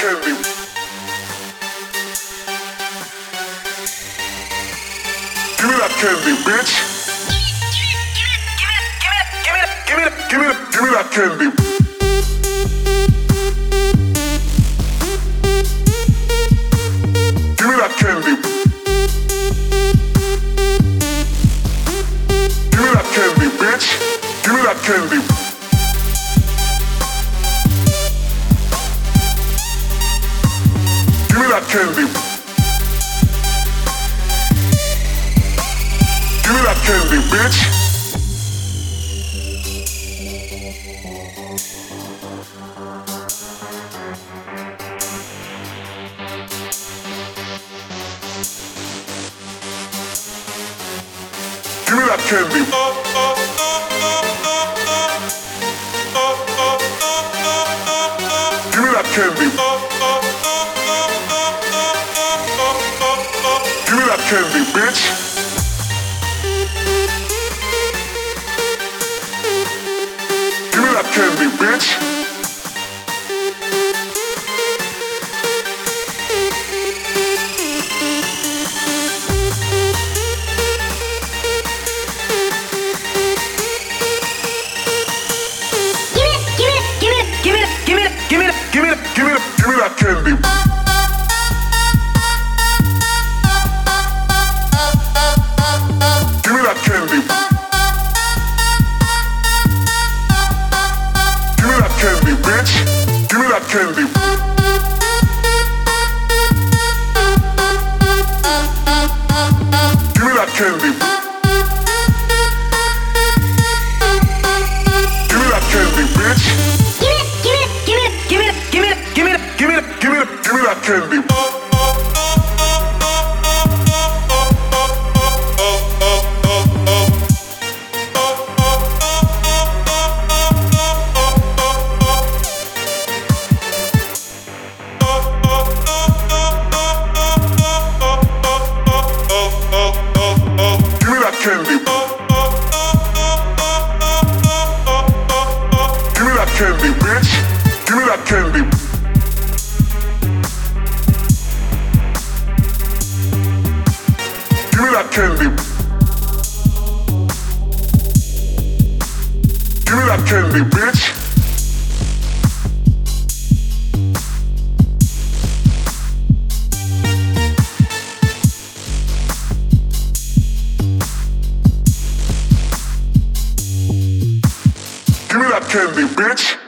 Give me that candy, bitch. Give me that, give me give me that, give me that, give me that candy. Give me that candy, bitch. Give me that candy. That candy. Give me that candy, bitch. Give me that candy. Give me that candy. That candy, bitch. Give me that candy, bitch. It, give it, give me that candy. Candy, bitch. Give me that candy. Give me that candy. Give me that candy, bitch. Give me that candy, bitch.